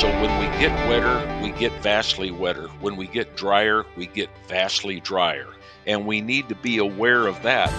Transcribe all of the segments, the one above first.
So when we get wetter, we get vastly wetter. When we get drier, we get vastly drier. And we need to be aware of that.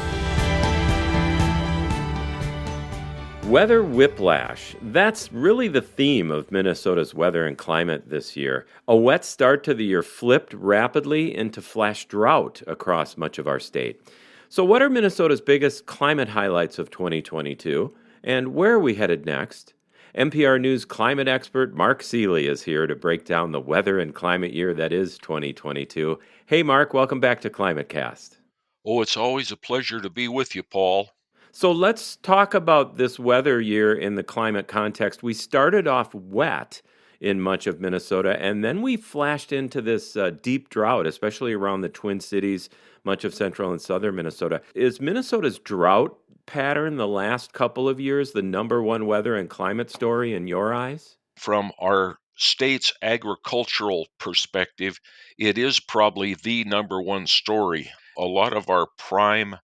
Weather whiplash. That's really the theme of Minnesota's weather and climate this year. A wet start to the year flipped rapidly into flash drought across much of our state. So, what are Minnesota's biggest climate highlights of 2022? And where are we headed next? MPR News climate expert Mark Seeley is here to break down the weather and climate year that is 2022. Hey, Mark, welcome back to ClimateCast. Oh, it's always a pleasure to be with you, Paul. So let's talk about this weather year in the climate context. We started off wet in much of Minnesota, and then we flashed into this uh, deep drought, especially around the Twin Cities, much of central and southern Minnesota. Is Minnesota's drought pattern the last couple of years the number one weather and climate story in your eyes? From our state's agricultural perspective, it is probably the number one story. A lot of our prime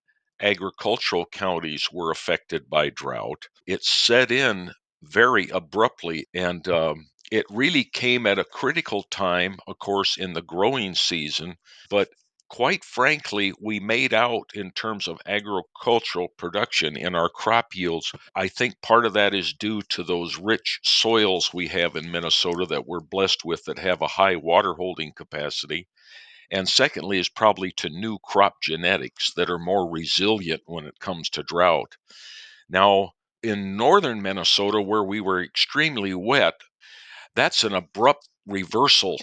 agricultural counties were affected by drought. It set in very abruptly and um, it really came at a critical time, of course, in the growing season, but quite frankly, we made out in terms of agricultural production in our crop yields. I think part of that is due to those rich soils we have in Minnesota that we're blessed with that have a high water holding capacity and secondly is probably to new crop genetics that are more resilient when it comes to drought. Now, in northern Minnesota, where we were extremely wet, that's an abrupt reversal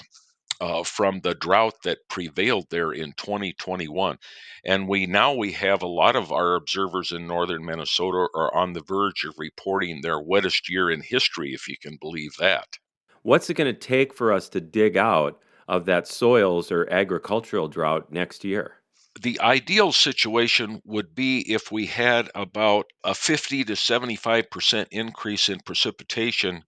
uh, from the drought that prevailed there in 2021 and we now we have a lot of our observers in northern minnesota are on the verge of reporting their wettest year in history if you can believe that what's it going to take for us to dig out of that soils or agricultural drought next year? The ideal situation would be if we had about a 50 to 75% increase in precipitation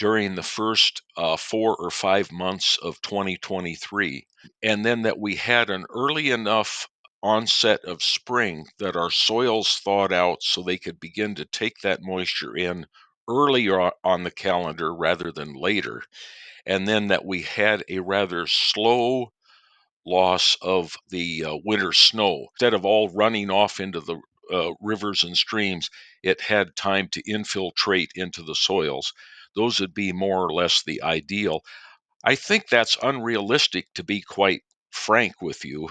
during the first uh, four or five months of 2023, and then that we had an early enough onset of spring that our soils thawed out so they could begin to take that moisture in earlier on the calendar rather than later and then that we had a rather slow loss of the uh, winter snow. Instead of all running off into the uh, rivers and streams, it had time to infiltrate into the soils. Those would be more or less the ideal. I think that's unrealistic to be quite frank with you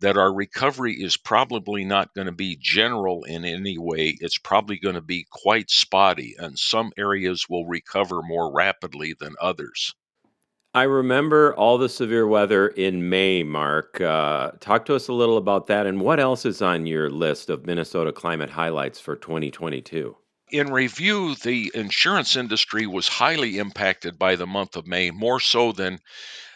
that our recovery is probably not going to be general in any way. It's probably going to be quite spotty, and some areas will recover more rapidly than others. I remember all the severe weather in May, Mark. Uh, talk to us a little about that and what else is on your list of Minnesota climate highlights for 2022. In review, the insurance industry was highly impacted by the month of May, more so than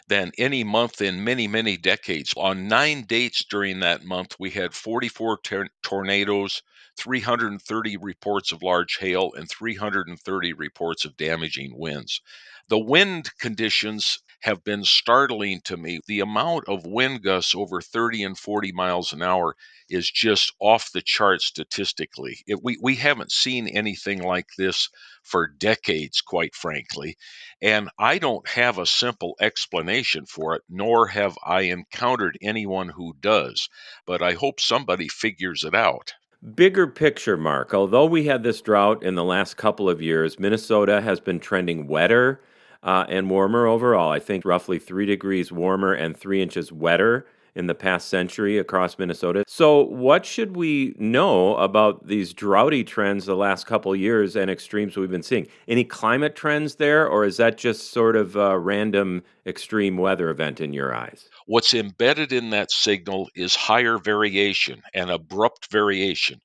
than any month in many, many decades. On nine dates during that month, we had 44 tor- tornadoes, 330 reports of large hail, and 330 reports of damaging winds. The wind conditions have been startling to me. The amount of wind gusts over 30 and 40 miles an hour is just off the chart statistically. It, we, we haven't seen anything like this for decades, quite frankly. And I don't have a simple explanation for it, nor have I encountered anyone who does. But I hope somebody figures it out. Bigger picture, Mark. Although we had this drought in the last couple of years, Minnesota has been trending wetter uh, and warmer overall. I think roughly three degrees warmer and three inches wetter in the past century across Minnesota. So, what should we know about these droughty trends the last couple years and extremes we've been seeing? Any climate trends there, or is that just sort of a random extreme weather event in your eyes? What's embedded in that signal is higher variation and abrupt variation.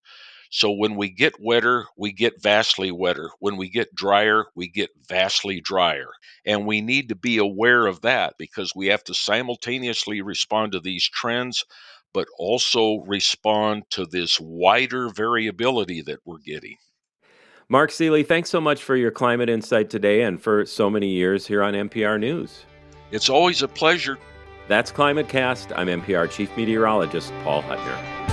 So when we get wetter, we get vastly wetter. When we get drier, we get vastly drier. And we need to be aware of that because we have to simultaneously respond to these trends, but also respond to this wider variability that we're getting. Mark Seeley, thanks so much for your climate insight today and for so many years here on MPR News. It's always a pleasure. That's ClimateCast. I'm MPR Chief Meteorologist Paul Huttner.